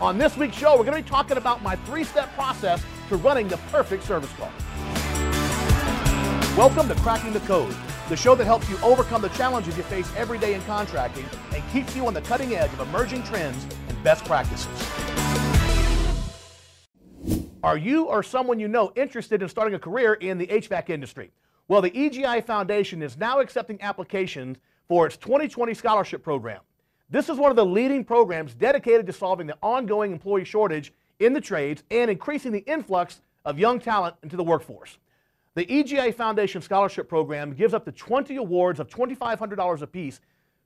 On this week's show, we're going to be talking about my three step process to running the perfect service call. Welcome to Cracking the Code, the show that helps you overcome the challenges you face every day in contracting and keeps you on the cutting edge of emerging trends and best practices. Are you or someone you know interested in starting a career in the HVAC industry? Well, the EGIA Foundation is now accepting applications for its 2020 scholarship program. This is one of the leading programs dedicated to solving the ongoing employee shortage in the trades and increasing the influx of young talent into the workforce. The EGIA Foundation Scholarship Program gives up to 20 awards of $2,500 apiece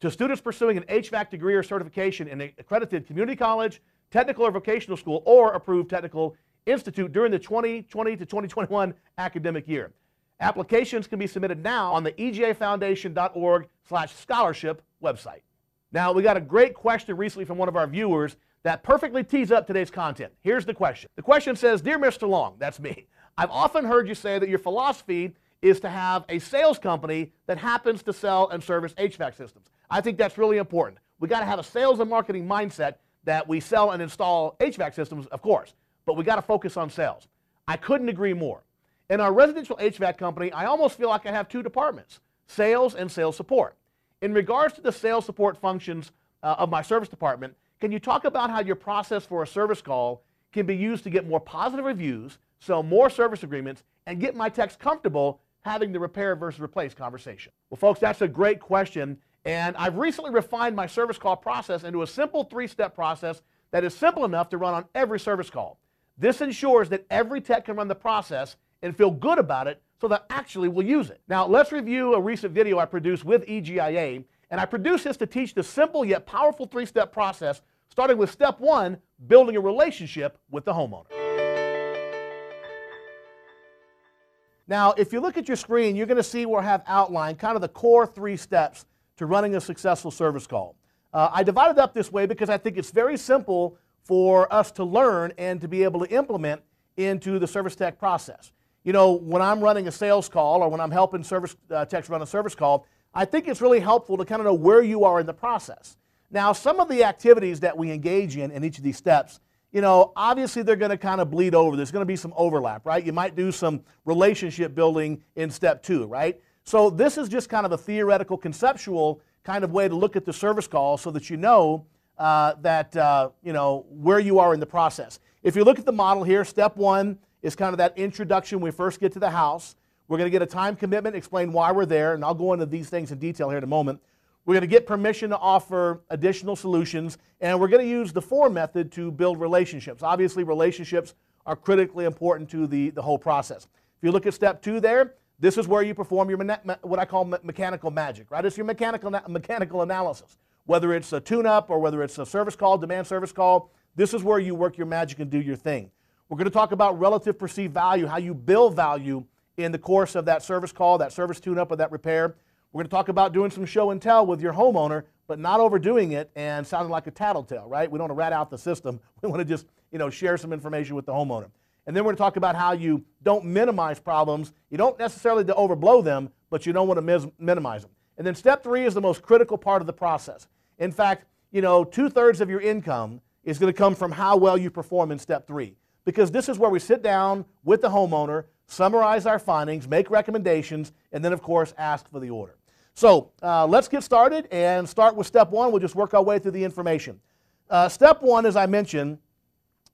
to students pursuing an HVAC degree or certification in an accredited community college, technical or vocational school, or approved technical institute during the 2020 to 2021 academic year. Applications can be submitted now on the egiafoundation.org slash scholarship website. Now, we got a great question recently from one of our viewers that perfectly tees up today's content. Here's the question. The question says, Dear Mr. Long, that's me, I've often heard you say that your philosophy is to have a sales company that happens to sell and service HVAC systems. I think that's really important. We got to have a sales and marketing mindset that we sell and install HVAC systems, of course, but we got to focus on sales. I couldn't agree more. In our residential HVAC company, I almost feel like I have two departments sales and sales support. In regards to the sales support functions uh, of my service department, can you talk about how your process for a service call can be used to get more positive reviews, sell more service agreements, and get my techs comfortable having the repair versus replace conversation? Well, folks, that's a great question. And I've recently refined my service call process into a simple three step process that is simple enough to run on every service call. This ensures that every tech can run the process and feel good about it so that actually will use it. Now, let's review a recent video I produced with EGIA, and I produced this to teach the simple yet powerful three step process, starting with step one building a relationship with the homeowner. Now, if you look at your screen, you're going to see where I have outlined kind of the core three steps to running a successful service call. Uh, I divided up this way because I think it's very simple for us to learn and to be able to implement into the service tech process you know, when I'm running a sales call or when I'm helping service uh, techs run a service call, I think it's really helpful to kind of know where you are in the process. Now, some of the activities that we engage in in each of these steps, you know, obviously they're going to kind of bleed over. There's going to be some overlap, right? You might do some relationship building in step two, right? So this is just kind of a theoretical, conceptual kind of way to look at the service call so that you know uh, that, uh, you know, where you are in the process. If you look at the model here, step one, is kind of that introduction when we first get to the house. We're going to get a time commitment, explain why we're there, and I'll go into these things in detail here in a moment. We're going to get permission to offer additional solutions, and we're going to use the FOR method to build relationships. Obviously, relationships are critically important to the, the whole process. If you look at step two there, this is where you perform your what I call mechanical magic, right? It's your mechanical, mechanical analysis. Whether it's a tune-up or whether it's a service call, demand service call, this is where you work your magic and do your thing. We're going to talk about relative perceived value, how you build value in the course of that service call, that service tune up, or that repair. We're going to talk about doing some show and tell with your homeowner, but not overdoing it and sounding like a tattletale, right? We don't want to rat out the system. We want to just, you know, share some information with the homeowner. And then we're going to talk about how you don't minimize problems. You don't necessarily to overblow them, but you don't want to minimize them. And then step three is the most critical part of the process. In fact, you know, two thirds of your income is going to come from how well you perform in step three because this is where we sit down with the homeowner, summarize our findings, make recommendations, and then, of course, ask for the order. So uh, let's get started and start with step one. We'll just work our way through the information. Uh, step one, as I mentioned,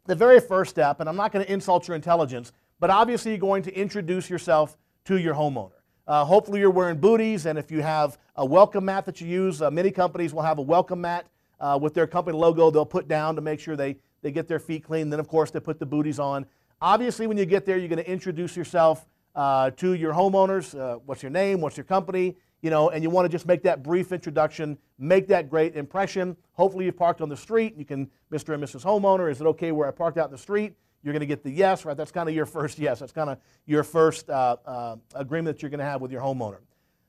the very first step, and I'm not going to insult your intelligence, but obviously you're going to introduce yourself to your homeowner. Uh, hopefully you're wearing booties, and if you have a welcome mat that you use, uh, many companies will have a welcome mat uh, with their company logo they'll put down to make sure they they get their feet clean. Then, of course, they put the booties on. Obviously, when you get there, you're going to introduce yourself uh, to your homeowners. Uh, what's your name? What's your company? You know, and you want to just make that brief introduction, make that great impression. Hopefully, you've parked on the street. You can, Mr. and Mrs. Homeowner, is it okay where I parked out in the street? You're going to get the yes, right? That's kind of your first yes. That's kind of your first uh, uh, agreement that you're going to have with your homeowner.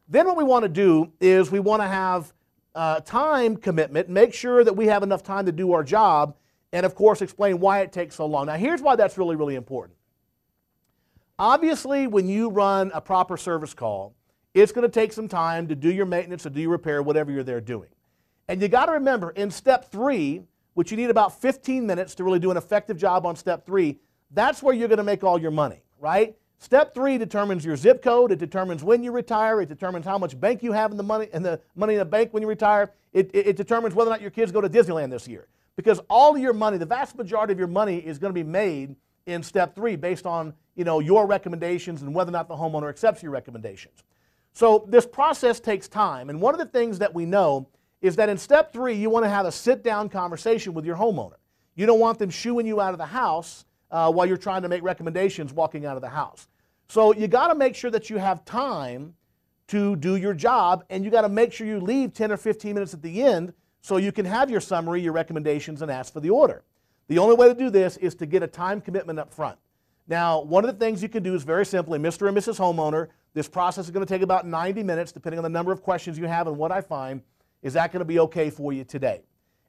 Then, what we want to do is we want to have uh, time commitment, make sure that we have enough time to do our job and of course explain why it takes so long. Now, here's why that's really, really important. Obviously, when you run a proper service call, it's going to take some time to do your maintenance, to do your repair, whatever you're there doing. And you got to remember, in step three, which you need about 15 minutes to really do an effective job on step three, that's where you're going to make all your money, right? Step three determines your zip code. It determines when you retire. It determines how much bank you have in the money and the money in the bank when you retire. It, it, it, determines whether or not your kids go to Disneyland this year. Because all of your money, the vast majority of your money, is going to be made in step three based on you know your recommendations and whether or not the homeowner accepts your recommendations. So this process takes time, and one of the things that we know is that in step three, you want to have a sit down conversation with your homeowner. You don't want them shooing you out of the house uh, while you're trying to make recommendations walking out of the house. So you got to make sure that you have time to do your job, and you got to make sure you leave 10 or 15 minutes at the end so you can have your summary, your recommendations, and ask for the order. The only way to do this is to get a time commitment up front. Now, one of the things you can do is very simply, Mr. and Mrs. Homeowner, this process is going to take about 90 minutes, depending on the number of questions you have and what I find. Is that going to be okay for you today?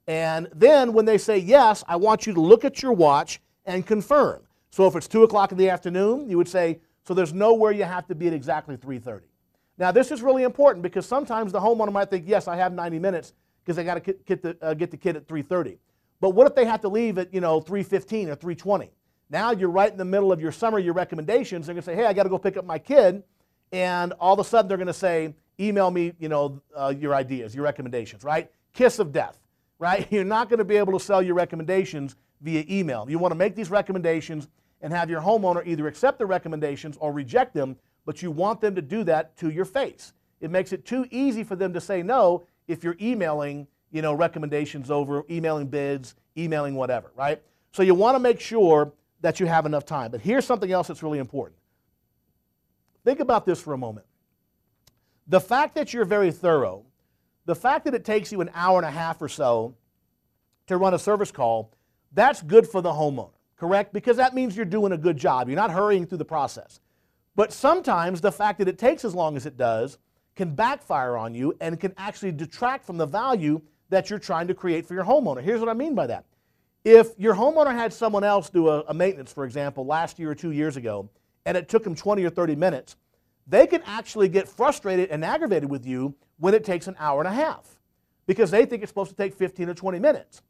And then when they say yes, I want you to look at your watch and confirm. So if it's 2 o'clock in the afternoon, you would say, so there's nowhere you have to be at exactly 3.30. Now this is really important because sometimes the homeowner might think, yes, I have 90 minutes because they got to get the, uh, get the kid at 3.30. But what if they have to leave at, you know, 3.15 or 3.20? Now you're right in the middle of your summary, your recommendations. They're to say, hey, I got to go pick up my kid. And all of a sudden they're to say, email me, you know, uh, your ideas, your recommendations, right? Kiss of death, right? You're not to be able to sell your recommendations via email. You want to make these recommendations and have your homeowner either accept the recommendations or reject them, but you want them to do that to your face. It makes it too easy for them to say no if you're emailing, you know, recommendations over, emailing bids, emailing whatever, right? So you want to make sure that you have enough time. But here's something else that's really important. Think about this for a moment. The fact that you're very thorough, the fact that it takes you an hour and a half or so to run a service call, that's good for the homeowner, correct? Because that means you're doing a good job. You're not hurrying through the process. But sometimes the fact that it takes as long as it does can backfire on you and can actually detract from the value that you're trying to create for your homeowner. Here's what I mean by that. If your homeowner had someone else do a, a maintenance, for example, last year or two years ago, and it took them 20 or 30 minutes, they can actually get frustrated and aggravated with you when it takes an hour and a half because they think it's supposed to take 15 or 20 minutes.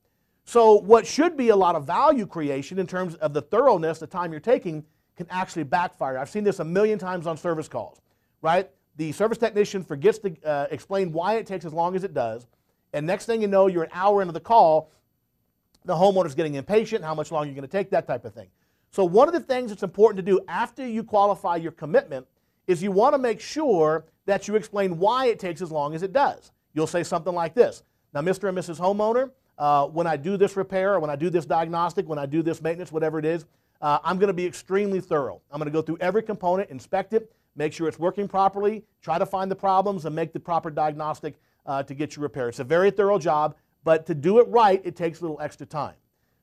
So, what should be a lot of value creation in terms of the thoroughness, the time you're taking, can actually backfire. I've seen this a million times on service calls, right? The service technician forgets to uh, explain why it takes as long as it does, and next thing you know, you're an hour into the call, the homeowner's getting impatient, how much longer you're going to take, that type of thing. So, one of the things that's important to do after you qualify your commitment is you want to make sure that you explain why it takes as long as it does. You'll say something like this Now, Mr. and Mrs. Homeowner, uh, when I do this repair, or when I do this diagnostic, when I do this maintenance, whatever it is, uh, I'm going to be extremely thorough. I'm going to go through every component, inspect it, make sure it's working properly, try to find the problems, and make the proper diagnostic uh, to get you repaired. It's a very thorough job, but to do it right, it takes a little extra time.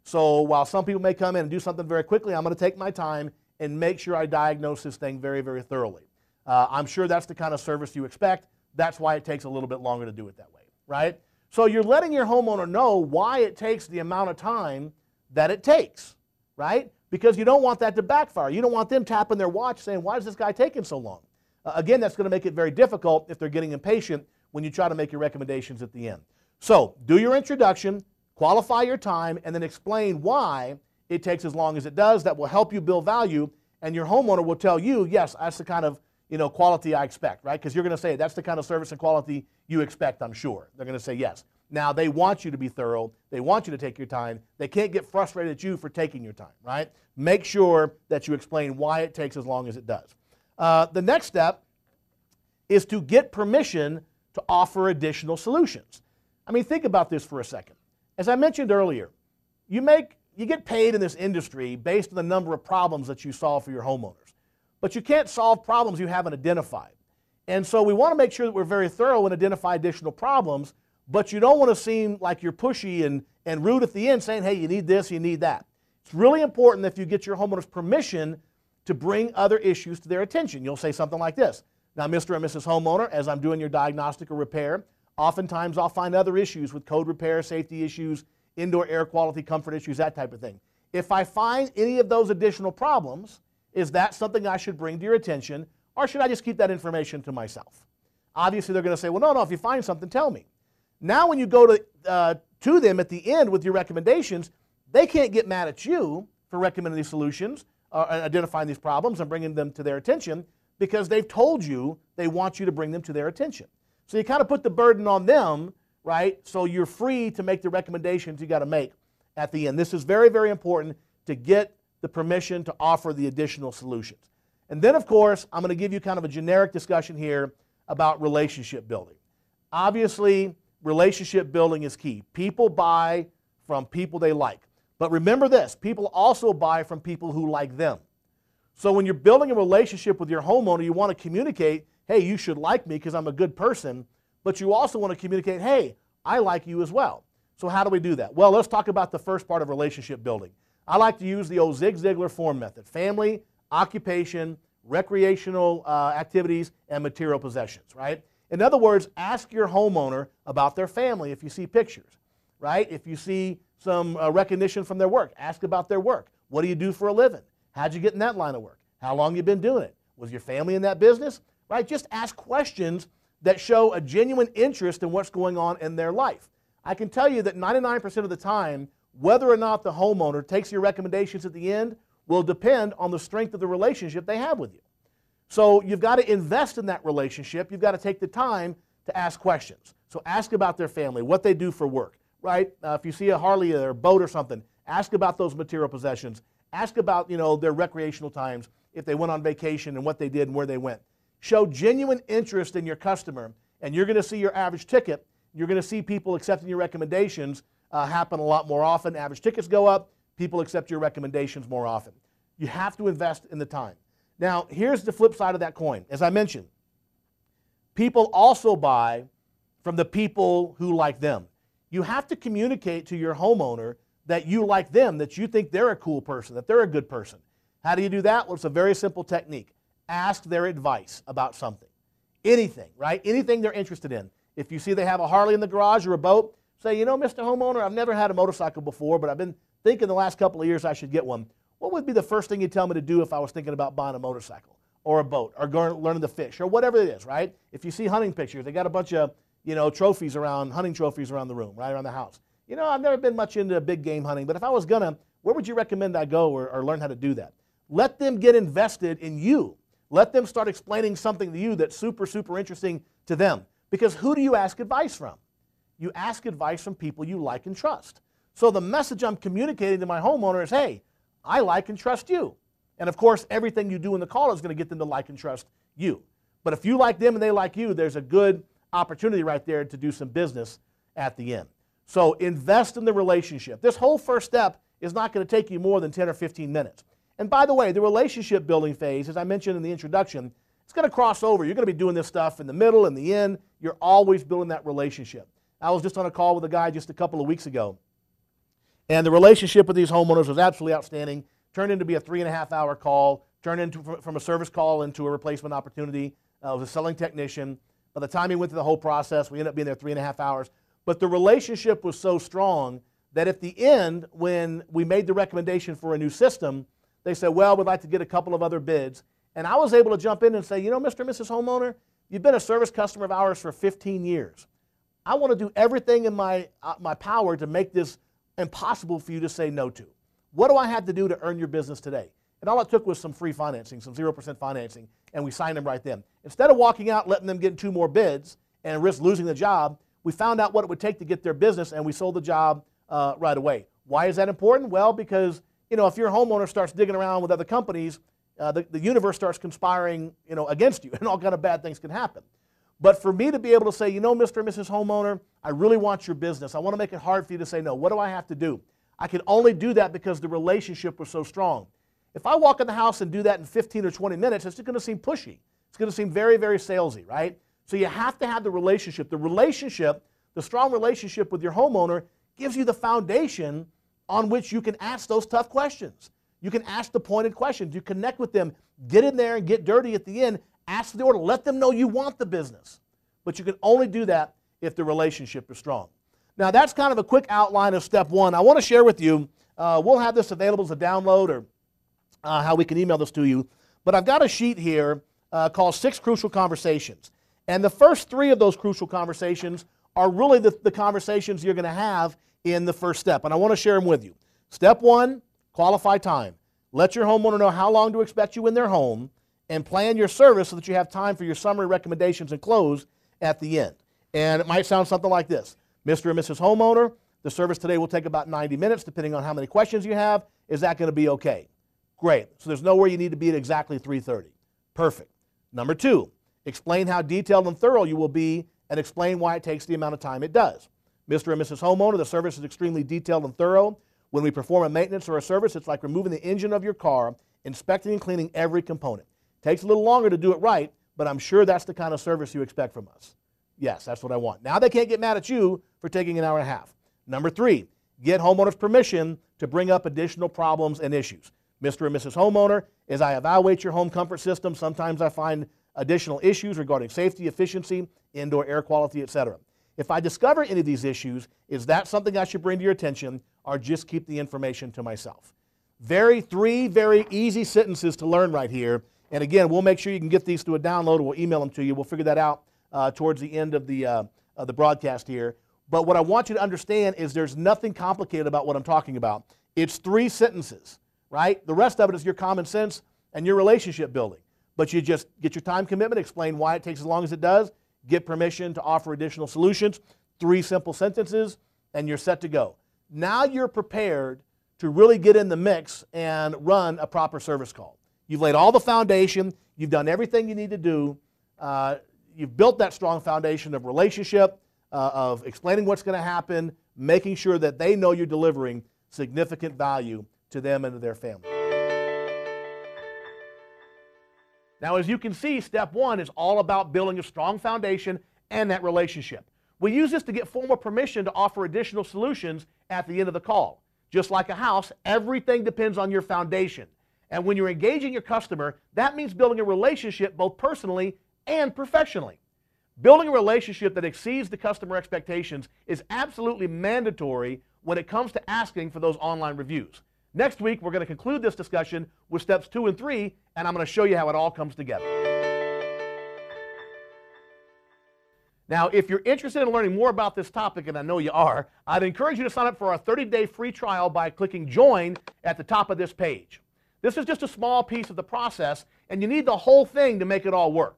So while some people may come in and do something very quickly, I'm going to take my time and make sure I diagnose this thing very, very thoroughly. Uh, I'm sure that's the kind of service you expect. That's why it takes a little bit longer to do it that way, right? So you're letting your homeowner know why it takes the amount of time that it takes, right? Because you don't want that to backfire. You don't want them tapping their watch saying, why is this guy taking so long? Uh, again, that's going to make it very difficult if they're getting impatient when you try to make your recommendations at the end. So do your introduction, qualify your time, and then explain why it takes as long as it does. That will help you build value, and your homeowner will tell you, yes, that's the kind of you know, quality I expect, right? Because you're going to say that's the kind of service and quality you expect, I'm sure. They're going to say yes. Now, they want you to be thorough. They want you to take your time. They can't get frustrated at you for taking your time, right? Make sure that you explain why it takes as long as it does. Uh, the next step is to get permission to offer additional solutions. I mean, think about this for a second. As I mentioned earlier, you make you get paid in this industry based on the number of problems that you solve for your homeowners. But you can't solve problems you haven't identified. And so we want to make sure that we're very thorough and identify additional problems, but you don't want to seem like you're pushy and, and rude at the end saying, hey, you need this, you need that. It's really important that if you get your homeowner's permission to bring other issues to their attention. You'll say something like this. Now, Mr. and Mrs. Homeowner, as I'm doing your diagnostic or repair, oftentimes I'll find other issues with code repair, safety issues, indoor air quality, comfort issues, that type of thing. If I find any of those additional problems, is that something I should bring to your attention, or should I just keep that information to myself? Obviously, they're going to say, well, no, no, if you find something, tell me. Now, when you go to, uh, to them at the end with your recommendations, they can't get mad at you for recommending these solutions, uh, identifying these problems, and bringing them to their attention because they've told you they want you to bring them to their attention. So you kind of put the burden on them, right? So you're free to make the recommendations you got to make at the end. This is very, very important to get the permission to offer the additional solutions. And then, of course, I'm going to give you kind of a generic discussion here about relationship building. Obviously, relationship building is key. People buy from people they like. But remember this people also buy from people who like them. So when you're building a relationship with your homeowner, you want to communicate, hey, you should like me because I'm a good person. But you also want to communicate, hey, I like you as well. So how do we do that? Well, let's talk about the first part of relationship building. I like to use the old Zig Ziglar form method family, occupation, recreational uh, activities, and material possessions, right? In other words, ask your homeowner about their family if you see pictures, right? If you see some uh, recognition from their work, ask about their work. What do you do for a living? How'd you get in that line of work? How long you been doing it? Was your family in that business? Right? Just ask questions that show a genuine interest in what's going on in their life. I can tell you that 99% of the time, whether or not the homeowner takes your recommendations at the end will depend on the strength of the relationship they have with you. So you've got to invest in that relationship. You've got to take the time to ask questions. So ask about their family, what they do for work, right? Uh, if you see a Harley or a boat or something, ask about those material possessions. Ask about, you know, their recreational times, if they went on vacation and what they did and where they went. Show genuine interest in your customer, and you're going to see your average ticket. You're going to see people accepting your recommendations uh, happen a lot more often. Average tickets go up, people accept your recommendations more often. You have to invest in the time. Now, here's the flip side of that coin. As I mentioned, people also buy from the people who like them. You have to communicate to your homeowner that you like them, that you think they're a cool person, that they're a good person. How do you do that? Well, it's a very simple technique. Ask their advice about something. Anything, right? Anything they're interested in. If you see they have a Harley in the garage or a boat, say, you know, Mr. Homeowner, I've never had a motorcycle before, but I've been thinking the last couple of years I should get one. What would be the first thing you'd tell me to do if I was thinking about buying a motorcycle or a boat or learning to fish or whatever it is, right? If you see hunting pictures, they got a bunch of, you know, trophies around, hunting trophies around the room, right around the house. You know, I've never been much into big game hunting, but if I was gonna, where would you recommend I go or, or learn how to do that? Let them get invested in you. Let them start explaining something to you that's super, super interesting to them. Because who do you ask advice from? You ask advice from people you like and trust. So the message I'm communicating to my homeowner is hey, I like and trust you. And of course, everything you do in the call is going to get them to like and trust you. But if you like them and they like you, there's a good opportunity right there to do some business at the end. So invest in the relationship. This whole first step is not going to take you more than 10 or 15 minutes. And by the way, the relationship building phase, as I mentioned in the introduction, it's going to cross over. You're going to be doing this stuff in the middle and the end. You're always building that relationship. I was just on a call with a guy just a couple of weeks ago, and the relationship with these homeowners was absolutely outstanding. Turned into be a three and a half hour call, turned into from a service call into a replacement opportunity. Uh, I was a selling technician. By the time he went through the whole process, we ended up being there three and a half hours. But the relationship was so strong that at the end, when we made the recommendation for a new system, they said, Well, we'd like to get a couple of other bids. And I was able to jump in and say, You know, Mr. and Mrs. Homeowner, you've been a service customer of ours for 15 years. I want to do everything in my, uh, my power to make this impossible for you to say no to. What do I have to do to earn your business today? And all it took was some free financing, some 0% financing, and we signed them right then. Instead of walking out, letting them get two more bids and risk losing the job, we found out what it would take to get their business and we sold the job uh, right away. Why is that important? Well, because you know, if your homeowner starts digging around with other companies, uh, the, the universe starts conspiring you know, against you, and all kind of bad things can happen. But for me to be able to say, you know, Mr. and Mrs. Homeowner, I really want your business. I want to make it hard for you to say no. What do I have to do? I can only do that because the relationship was so strong. If I walk in the house and do that in 15 or 20 minutes, it's just going to seem pushy. It's going to seem very, very salesy, right? So you have to have the relationship. The relationship, the strong relationship with your homeowner, gives you the foundation on which you can ask those tough questions. You can ask the pointed questions. You connect with them, get in there and get dirty at the end, ask for the order, let them know you want the business. But you can only do that if the relationship is strong. Now, that's kind of a quick outline of step one. I want to share with you, uh, we'll have this available as a download or uh, how we can email this to you. But I've got a sheet here uh, called Six Crucial Conversations. And the first three of those crucial conversations are really the, the conversations you're going to have in the first step, and I want to share them with you. Step one, qualify time. Let your homeowner know how long to expect you in their home and plan your service so that you have time for your summary recommendations and close at the end. And it might sound something like this Mr. and Mrs. Homeowner, the service today will take about 90 minutes depending on how many questions you have. Is that going to be okay? Great. So there's nowhere you need to be at exactly 3:30. Perfect. Number 2, explain how detailed and thorough you will be and explain why it takes the amount of time it does. Mr. and Mrs. Homeowner, the service is extremely detailed and thorough. When we perform a maintenance or a service, it's like removing the engine of your car, inspecting and cleaning every component. Takes a little longer to do it right, but I'm sure that's the kind of service you expect from us. Yes, that's what I want. Now they can't get mad at you for taking an hour and a half. Number three, get homeowners permission to bring up additional problems and issues. Mr. and Mrs. Homeowner, as I evaluate your home comfort system, sometimes I find additional issues regarding safety, efficiency, indoor air quality, etc. If I discover any of these issues, is that something I should bring to your attention or just keep the information to myself? Very three very easy sentences to learn right here. And again, we'll make sure you can get these through a download we'll email them to you. We'll figure that out uh, towards the end of the, uh, of the broadcast here. But what I want you to understand is there's nothing complicated about what I'm talking about. It's three sentences, right? The rest of it is your common sense and your relationship building. But you just get your time commitment, explain why it takes as long as it does, get permission to offer additional solutions, three simple sentences, and you're set to go. Now you're prepared to really get in the mix and run a proper service call. You've laid all the foundation, you've done everything you need to do, uh, you've built that strong foundation of relationship, uh, of explaining what's going to happen, making sure that they know you're delivering significant value to them and to their family. Now, as you can see, step one is all about building a strong foundation and that relationship. We use this to get formal permission to offer additional solutions at the end of the call. Just like a house, everything depends on your foundation. And when you're engaging your customer, that means building a relationship both personally and professionally. Building a relationship that exceeds the customer expectations is absolutely mandatory when it comes to asking for those online reviews. Next week, we're going to conclude this discussion with steps two and three, and I'm going to show you how it all comes together. Now, if you're interested in learning more about this topic, and I know you are, I'd encourage you to sign up for our 30-day free trial by clicking Join at the top of this page. This is just a small piece of the process, and you need the whole thing to make it all work.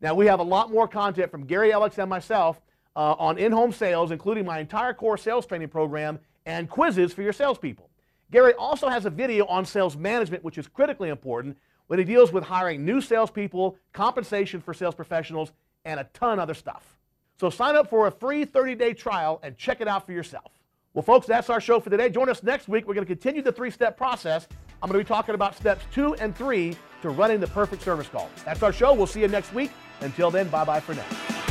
Now, we have a lot more content from Gary Alex and myself uh, on in-home sales, including my entire core sales training program and quizzes for your salespeople. Gary also has a video on sales management, which is critically important when he deals with hiring new salespeople, compensation for sales professionals, and a ton of other stuff. So sign up for a free 30-day trial and check it out for yourself. Well, folks, that's our show for today. Join us next week. We're going to continue the three-step process. I'm going to be talking about steps two and three to running the perfect service call. That's our show. We'll see you next week. Until then, bye-bye for now.